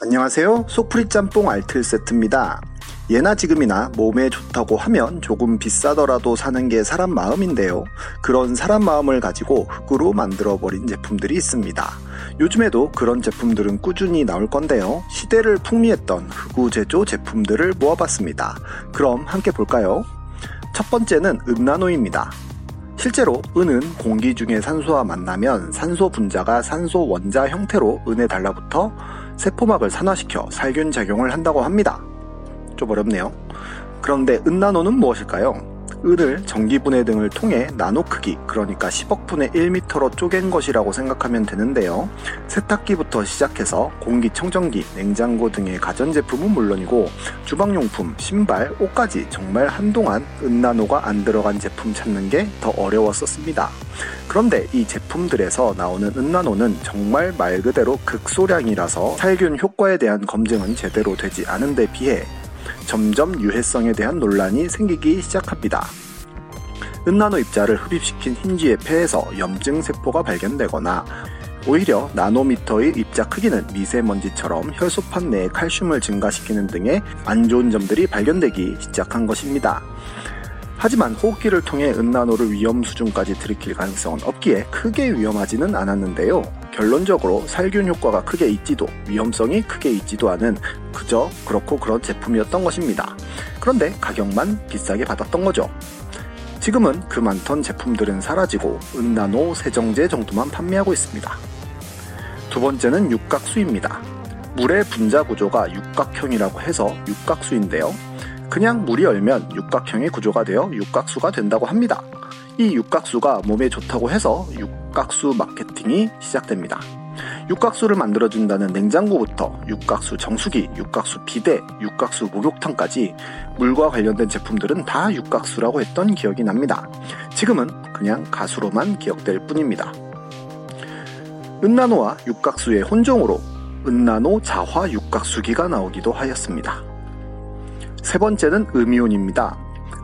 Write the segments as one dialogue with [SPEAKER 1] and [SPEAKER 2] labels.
[SPEAKER 1] 안녕하세요. 속풀이 짬뽕 알틀 세트입니다. 예나 지금이나 몸에 좋다고 하면 조금 비싸더라도 사는 게 사람 마음인데요. 그런 사람 마음을 가지고 흙으로 만들어버린 제품들이 있습니다. 요즘에도 그런 제품들은 꾸준히 나올 건데요. 시대를 풍미했던 흑우 제조 제품들을 모아봤습니다. 그럼 함께 볼까요? 첫 번째는 은나노입니다. 실제로 은은 공기 중에 산소와 만나면 산소 분자가 산소 원자 형태로 은에 달라붙어 세포막을 산화시켜 살균 작용을 한다고 합니다. 좀 어렵네요. 그런데 은나노는 무엇일까요? 은을 전기분해 등을 통해 나노 크기, 그러니까 10억분의 1m로 쪼갠 것이라고 생각하면 되는데요. 세탁기부터 시작해서 공기청정기, 냉장고 등의 가전제품은 물론이고 주방용품, 신발, 옷까지 정말 한동안 은나노가 안 들어간 제품 찾는 게 더 어려웠었습니다. 그런데 이 제품들에서 나오는 은나노는 정말 말 그대로 극소량이라서 살균 효과에 대한 검증은 제대로 되지 않은 데 비해 점점 유해성에 대한 논란이 생기기 시작합니다. 은나노 입자를 흡입시킨 흰쥐의 폐에서 염증 세포가 발견되거나 오히려 나노미터의 입자 크기는 미세먼지처럼 혈소판 내의 칼슘을 증가시키는 등의 안 좋은 점들이 발견되기 시작한 것입니다. 하지만 호흡기를 통해 은나노를 위험 수준까지 들이킬 가능성은 없기에 크게 위험하지는 않았는데요. 결론적으로 살균 효과가 크게 있지도 위험성이 크게 있지도 않은 그저 그렇고 그런 제품이었던 것입니다. 그런데 가격만 비싸게 받았던 거죠. 지금은 그 많던 제품들은 사라지고 은나노 세정제 정도만 판매하고 있습니다. 두 번째는 육각수입니다. 물의 분자 구조가 육각형이라고 해서 육각수인데요. 그냥 물이 얼면 육각형의 구조가 되어 육각수가 된다고 합니다. 이 육각수가 몸에 좋다고 해서 육각수 마케팅이 시작됩니다. 육각수를 만들어준다는 냉장고부터 육각수 정수기, 육각수 비대, 육각수 목욕탕까지 물과 관련된 제품들은 다 육각수라고 했던 기억이 납니다. 지금은 그냥 가수로만 기억될 뿐입니다. 은나노와 육각수의 혼종으로 은나노 자화 육각수기가 나오기도 하였습니다. 세 번째는 음이온입니다.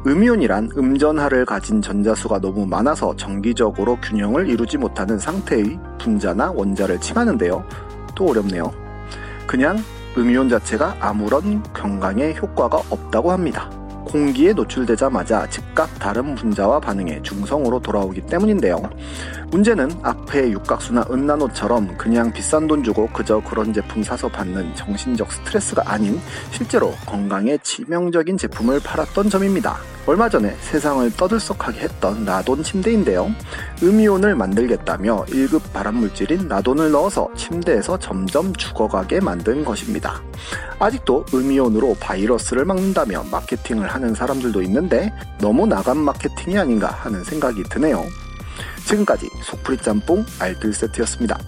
[SPEAKER 1] 음이온이란 음전하를 가진 전자수가 너무 많아서 정기적으로 균형을 이루지 못하는 상태의 분자나 원자를 칭하는데요. 또 어렵네요. 그냥 음이온 자체가 아무런 건강에 효과가 없다고 합니다. 공기에 노출되자마자 즉각 다른 분자와 반응해 중성으로 돌아오기 때문인데요. 문제는 앞에 육각수나 은나노처럼 그냥 비싼 돈 주고 그저 그런 제품 사서 받는 정신적 스트레스가 아닌 실제로 건강에 치명적인 제품을 팔았던 점입니다. 얼마 전에 세상을 떠들썩하게 했던 라돈 침대인데요. 음이온을 만들겠다며 1급 발암물질인 라돈을 넣어서 침대에서 점점 죽어가게 만든 것입니다. 아직도 음이온으로 바이러스를 막는다며 마케팅을 하는 사람들도 있는데 너무 나간 마케팅이 아닌가 하는 생각이 드네요. 지금까지 속풀이 짬뽕 알뜰 세트였습니다.